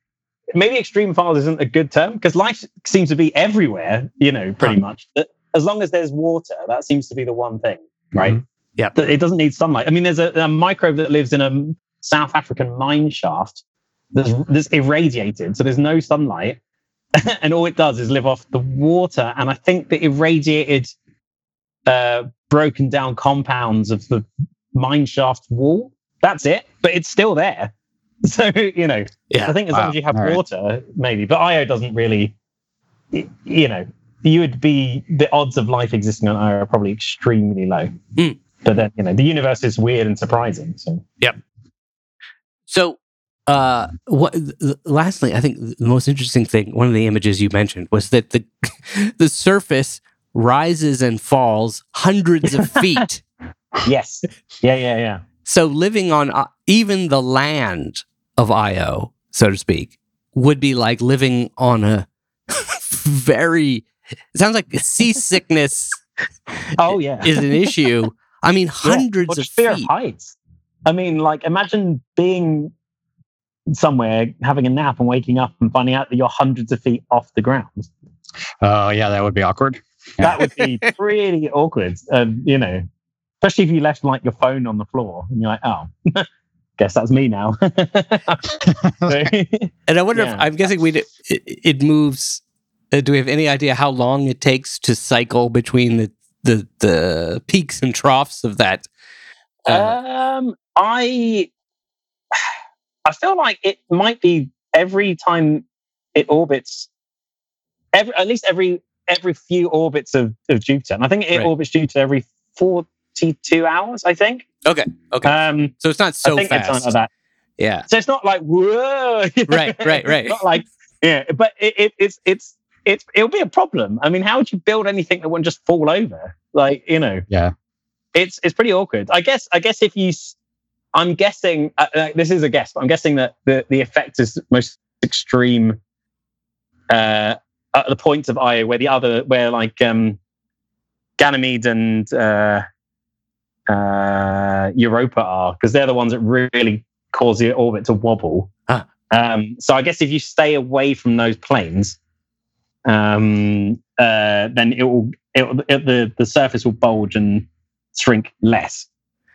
Maybe extremophiles isn't a good term because life seems to be everywhere, you know, pretty much. That As long as there's water, that seems to be the one thing, right? Mhm. Yep. That It doesn't need sunlight. I mean, there's a, a microbe that lives in a South African mine shaft that's, that's irradiated, so there's no sunlight, and all it does is live off the water. And I think the irradiated, uh, broken down compounds of the mine shaft wall. That's it, but it's still there. So you know, Yeah. I think as long as you have All right. water, maybe. But Io doesn't really, you know, you would be the odds of life existing on Io are probably extremely low. Mm. But then you know, the universe is weird and surprising. So So, uh, what? th- Lastly, I think the most interesting thing, one of the images you mentioned, was that the the surface rises and falls hundreds of feet. yes, yeah, yeah, yeah. So, living on uh, even the land of Io, so to speak, would be like living on a very. It sounds like seasickness Oh yeah. is an issue. I mean, hundreds Well, of fear feet. of heights. I mean, like imagine being somewhere having a nap and waking up and finding out that you're hundreds of feet off the ground. Oh, yeah, that would be awkward. That would be pretty awkward. And you know, especially if you left like your phone on the floor and you're like, oh, guess that's me now. So- And I wonder if I'm guessing we it, it moves. Uh, do we have any idea how long it takes to cycle between the the, the peaks and troughs of that? Um, I I feel like it might be every time it orbits, every at least every every few orbits of, of Jupiter, and I think it Right. orbits Jupiter every 42 hours, I think. Okay. Okay. Um, so it's not I so think fast. like that. Yeah. So it's not like whoa. Right, right, right. Not like yeah, but it, it, it's it's it's it'll be a problem. I mean, how would you build anything that wouldn't just fall over? Like you know, Yeah. It's it's pretty awkward. I guess I guess if you, I'm guessing uh, uh, this is a guess, but I'm guessing that the the effect is most extreme uh, at the point of Io where the other where like um, Ganymede and uh, uh, Europa are because they're the ones that really cause the orbit to wobble. Ah. Um, so I guess if you stay away from those planes, um, uh, then it will it, it, the the surface will bulge and shrink less.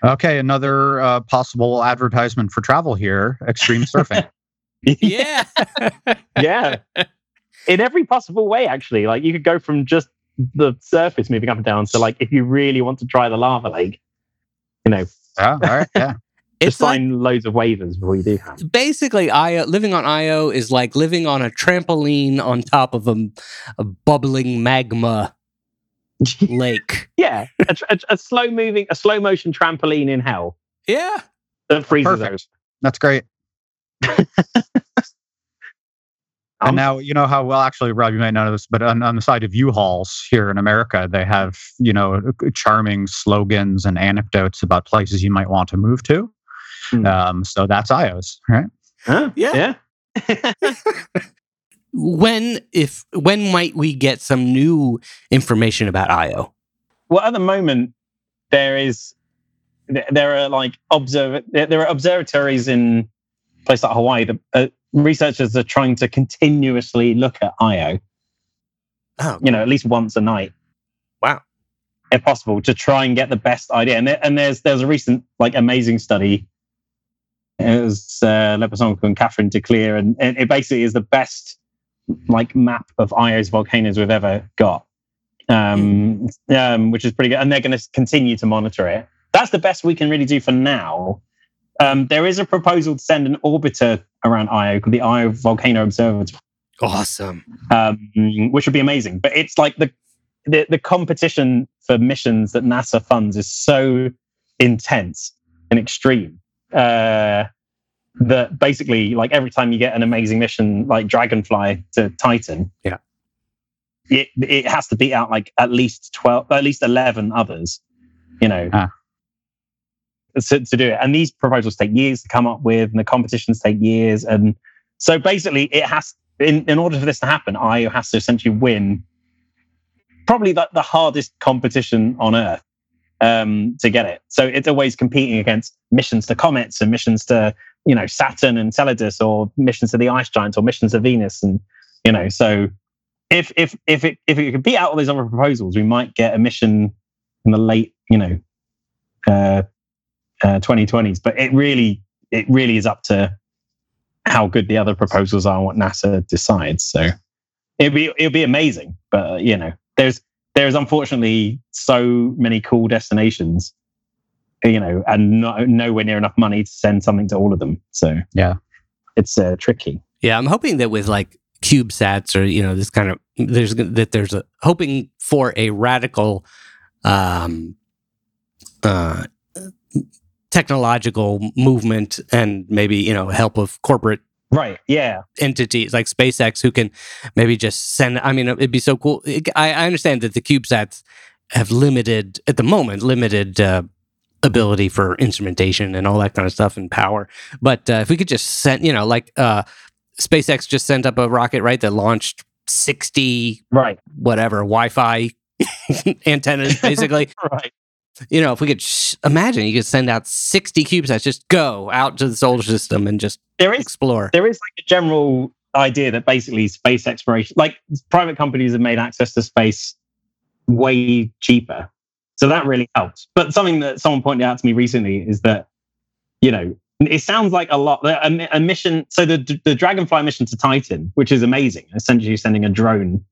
Okay, another uh, possible advertisement for travel here: extreme surfing. Yeah. yeah, in every possible way. Actually, like you could go from just the surface moving up and down to like if you really want to try the lava lake, you know, yeah, all right, yeah. it's just like find loads of waivers before you do that. basically Io living on Io is like living on a trampoline on top of a, a bubbling magma lake. Yeah, a, tr- a, a slow moving, a slow motion trampoline in hell Yeah. that freezes Perfect. over. That's great. Um, and now you know how well. Actually, Rob, you might know this, but on, on the side of U-Hauls here in America, they have you know charming slogans and anecdotes about places you might want to move to. Hmm. Um, so that's IOS, right? Huh? Yeah. yeah. When if when might we get some new information about Io? well, at the moment, there is there- there are like observ there there are observatories in places like Hawaii that uh, researchers are trying to continuously look at Io. Oh, You know, at least once a night. Wow. if possible, to try and get the best idea. And, there, and there's there's a recent like amazing study. It was uh, Leposonko and Katherine de Kleer, and it, it basically is the best like map of Io's volcanoes we've ever got, um, um, which is pretty good. And they're going to continue to monitor it. That's the best we can really do for now. Um, there is a proposal to send an orbiter around Io called the Io Volcano Observatory awesome. um, which would be amazing. But it's like the, the the competition for missions that NASA funds is so intense and extreme uh, that basically, like every time you get an amazing mission like Dragonfly to Titan, Yeah. it it has to beat out like at least twelve, at least eleven others, you know. Ah. To, to do it, and these proposals take years to come up with, and the competitions take years, and so basically, it has in, in order for this to happen, IO has to essentially win probably the, the hardest competition on Earth um, to get it. So it's always competing against missions to comets and missions to, you know, Saturn and Enceladus or missions to the ice giants or missions to Venus. And, you know, so if if if it if it could beat out all these other proposals, we might get a mission in the late, you know, uh, uh, 2020s. But it really it really is up to how good the other proposals are and what NASA decides. So it'd be it'd be amazing. But you know, there's there's unfortunately so many cool destinations, you know, and no, nowhere near enough money to send something to all of them. So Yeah. it's uh, tricky. Yeah, I'm hoping that with like CubeSats or you know this kind of there's that there's a hoping for a radical um uh technological movement and maybe you know help of corporate Right. Yeah. entities like SpaceX who can maybe just send. I mean, it'd be so cool. I, I understand that the CubeSats have limited, at the moment, limited uh, ability for instrumentation and all that kind of stuff and power. But uh, if we could just send, you know, like uh, SpaceX just sent up a rocket, right, that launched 60 Right. whatever Wi Fi antennas, basically. Right. You know, if we could sh- imagine you could send out 60 CubeSats, just go out to the solar system and just There is explore. there is like a general idea that basically space exploration, like private companies have made access to space way cheaper. So that really helps. But something that someone pointed out to me recently is that, you know, it sounds like a lot. A, a mission. So the the Dragonfly mission to Titan, which is amazing, essentially sending a drone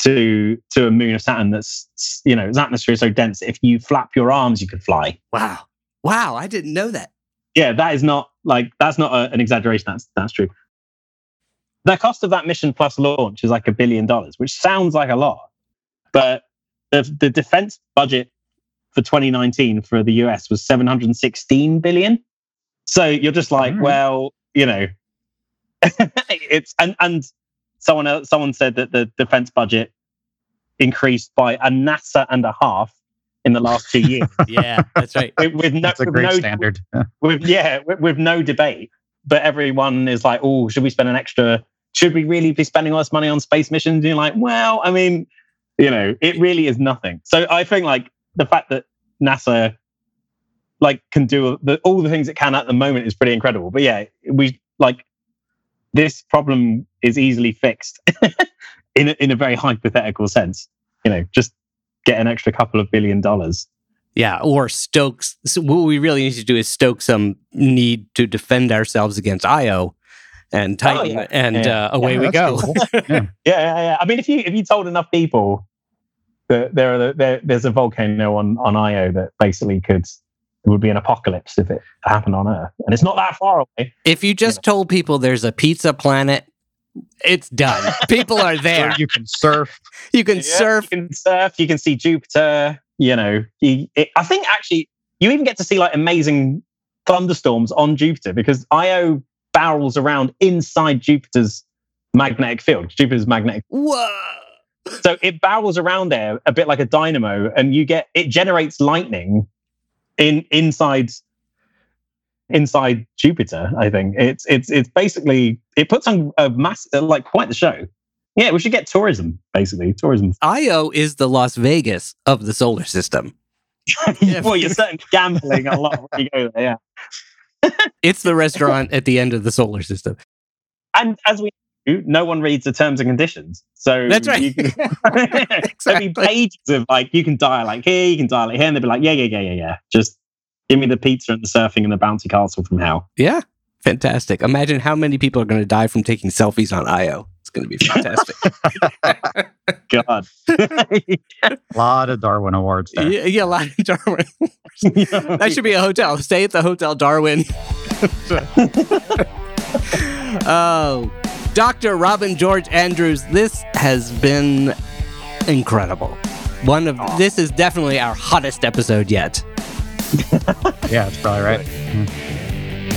to to a moon of Saturn that's you know its atmosphere is so dense. If you flap your arms, you could fly. Wow. Wow. I didn't know that. Yeah, that is not like that's not a, an exaggeration. That's that's true. The cost of that mission plus launch is like a billion dollars, which sounds like a lot, but the the defense budget for 2019 for the US was 716 billion. So you're just like, Alright. well, you know, it's and and someone else, someone said that the defense budget increased by a NASA and a half in the last two years Yeah, that's right. with, with no, That's a with great no standard. Yeah. with yeah with, with no debate but everyone is like oh should we spend an extra should we really be spending all this money on space missions and you're like well i mean you know it really is nothing so i think like the fact that nasa like can do the, all the things it can at the moment is pretty incredible but yeah we like this problem is easily fixed in a, in a very hypothetical sense you know just get an extra couple of billion dollars Yeah, or stokes. So what we really need to do is stoke some need to defend ourselves against IO and Titan, Oh, yeah. and Yeah. Uh, away Yeah, we go. cool. Yeah, yeah, yeah. I mean, if you if you told enough people that there are there, there's a volcano on on Io that basically could it would be an apocalypse if it happened on Earth, and it's not that far away. If you just told people there's a pizza planet, it's done. People are there. Or you can surf. You can Yeah, surf. you can surf, you can see Jupiter. You know, you, it, I think actually you even get to see like amazing thunderstorms on Jupiter because Io barrels around inside Jupiter's magnetic field. Jupiter's magnetic Whoa! so it barrels around there a bit like a dynamo and you get it generates lightning in inside inside jupiter i think. It's it's it's basically it puts on a mass uh, like quite the show. Yeah we should get tourism basically. Tourism. Io is the Las Vegas of the solar system. Well you're certainly gambling a lot when you go there yeah. It's the restaurant at the end of the solar system. and as we no one reads the terms and conditions so That's right. you can, there'll be pages of like you can dial like here you can dial it here and they'll be like yeah yeah yeah yeah yeah just give me the pizza and the surfing and the bouncy castle from hell Yeah, fantastic. Imagine how many people are going to die from taking selfies on Io. It's going to be fantastic. god A lot of Darwin awards there. yeah, yeah, a lot of Darwin. That should be a hotel. Stay at the Hotel Darwin. oh, Dr. Robin George Andrews, this has been incredible. One of this is definitely our hottest episode yet. Yeah, that's probably right.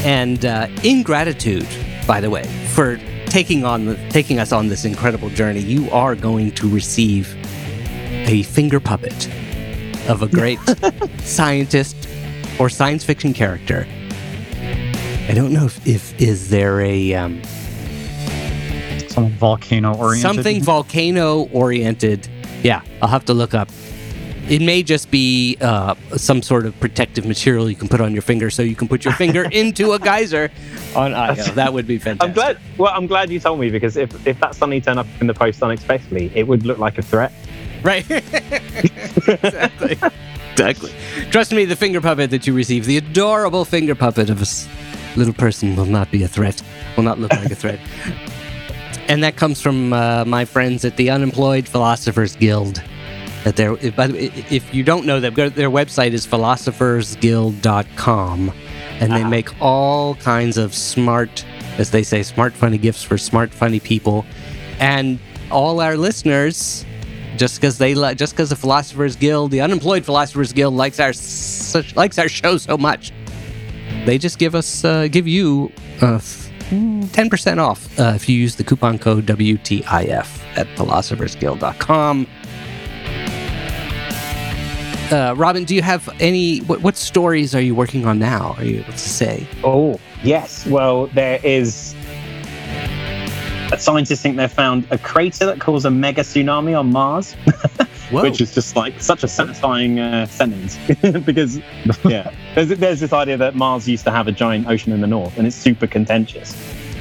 And uh, in gratitude, by the way, for taking on the, taking us on this incredible journey, you are going to receive a finger puppet of a great scientist or science fiction character. I don't know if, if is there a um, Some volcano oriented. something volcano oriented. Yeah, I'll have to look up. It may just be uh, some sort of protective material you can put on your finger, so you can put your finger into a geyser on Io. That would be fantastic. i'm glad well i'm glad you told me because if if that suddenly turned up in the post unexpectedly it would look like a threat Right. exactly. Exactly. Trust me, the finger puppet that you receive, the adorable finger puppet of a little person, will not be a threat. Will not look like a threat. And that comes from uh, my friends at the Unemployed Philosophers Guild. That their, if, by the way, if you don't know them, their website is philosophersguild.com, and they Ah. make all kinds of smart, as they say, smart funny gifts for smart funny people. And all our listeners just because they like just because the philosophers guild the unemployed philosophers guild likes our such likes our show so much they just give us uh, give you uh, 10% off uh, if you use the coupon code wtif at philosophersguild.com uh, robin do you have any what, what stories are you working on now are you able to say Oh, yes. Well, there is. Scientists think they've found a crater that caused a mega tsunami on Mars, Whoa. which is just like such a satisfying uh, sentence because, yeah, there's, there's this idea that Mars used to have a giant ocean in the north and it's super contentious.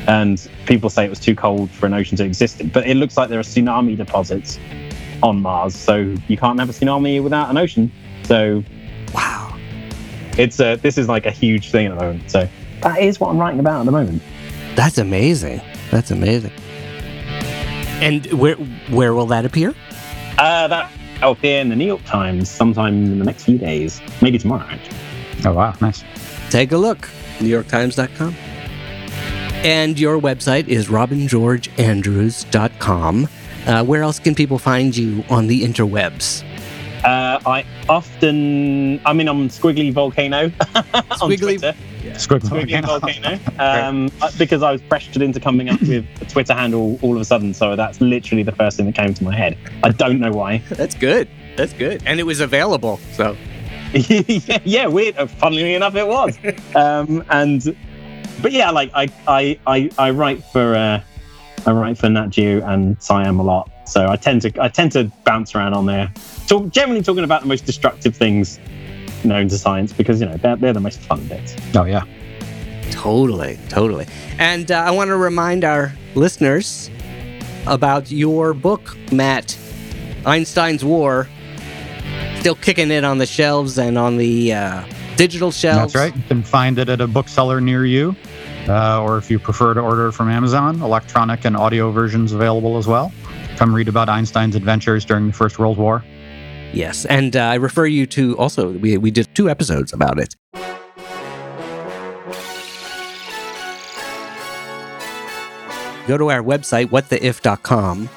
And people say it was too cold for an ocean to exist. But it looks like there are tsunami deposits on Mars. So you can't have a tsunami without an ocean. So wow it's a, this is like a huge thing at the moment. So that is what I'm writing about at the moment. that's amazing that's amazing and where where will that appear Uh, that will appear in the New York Times sometime in the next few days, maybe tomorrow. Actually. Oh wow, nice. take a look newyorktimes.com and your website is robingeorgeandrews.com uh, where else can people find you on the interwebs Uh, I often, I mean, I'm Squiggly Volcano on Squiggly- Twitter. Squiggly Squiggly volcano. Volcano. Um, uh, because I was pressured into coming up with a Twitter handle all of a sudden. So that's literally the first thing that came to my head. I don't know why. That's good. That's good. And it was available. So yeah, yeah, weird. Uh, Funnily enough, it was. Um, and but yeah, like I I I, I write for uh, I write for Nat Geo and SciAm a lot, so I tend to I tend to bounce around on there. Talk, generally talking about the most destructive things known to science because you know they're, they're the most fun bits. Oh yeah. Totally, totally. And uh, I want to remind our listeners about your book, Matt, Einstein's War. Still kicking it on the shelves and on the uh, digital shelves. That's right. You can find it at a bookseller near you. Uh, or if you prefer to order from Amazon, electronic and audio versions available as well. Come read about Einstein's adventures during the First World War. Yes, and uh, I refer you to also we we did two episodes about it. Go to our website whattheif.com.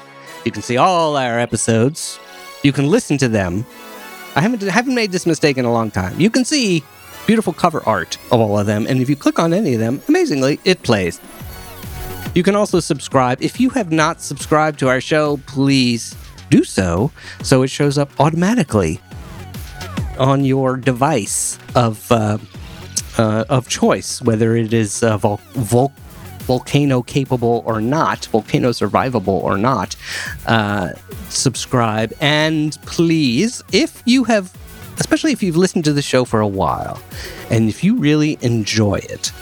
You can see all our episodes. You can listen to them. I haven't haven't made this mistake in a long time. You can see beautiful cover art of all of them, and if you click on any of them, amazingly, it plays. You can also subscribe. If you have not subscribed to our show, please do so so it shows up automatically on your device of uh, uh, of choice, whether it is uh, vol- vol- volcano capable or not, volcano survivable or not. Uh, subscribe and please, if you have, especially if you've listened to the show for a while, and if you really enjoy it.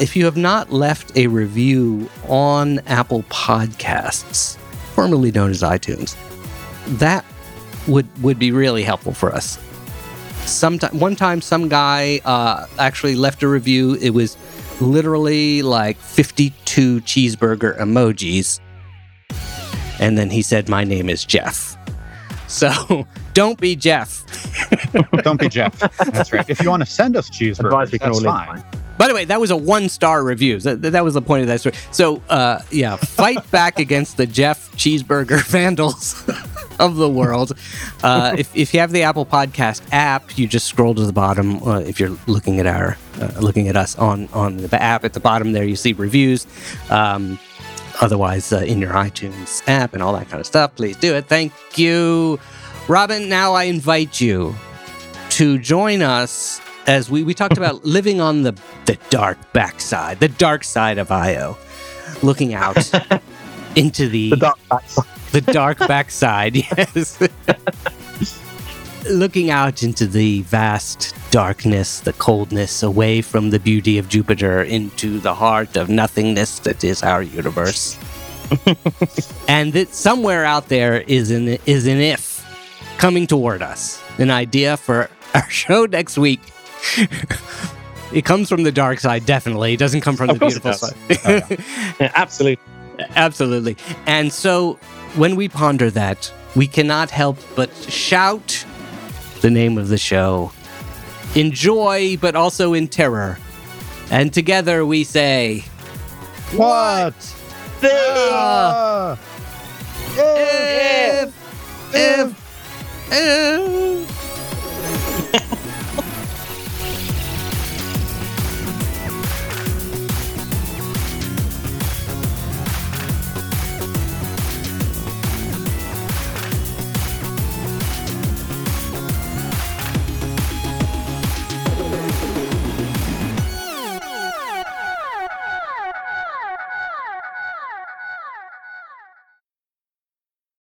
If you have not left a review on Apple Podcasts, formerly known as iTunes, that would would be really helpful for us. Sometime, one time, some guy uh, actually left a review. It was literally like 52 cheeseburger emojis, and then he said, "My name is Jeff." So don't be Jeff. Don't be Jeff. That's right. If you want to send us cheeseburgers, Advice that's all fine. by. By the way, that was a one star review. That, that was the point of that story. So, uh, yeah, fight back against the Jeff Cheeseburger vandals of the world. Uh, if, if you have the Apple Podcast app, you just scroll to the bottom. Uh, if you're looking at our uh, looking at us on on the app at the bottom there, you see reviews. Um, otherwise, uh, in your iTunes app and all that kind of stuff, please do it. Thank you, Robin. Now I invite you to join us as we, we talked about living on the, the dark backside, the dark side of Io, looking out into the, The dark backside. The dark backside, yes. looking out into the vast darkness, the coldness, away from the beauty of Jupiter into the heart of nothingness that is our universe. and that somewhere out there is an is an if coming toward us. An idea for our show next week. it comes from the dark side, definitely. It doesn't come from Of the beautiful side. Oh, yeah, absolutely. Absolutely. And so when we ponder that, we cannot help but shout the name of the show in joy, but also in terror. And together we say, What? Ah. Uh, if, if, if,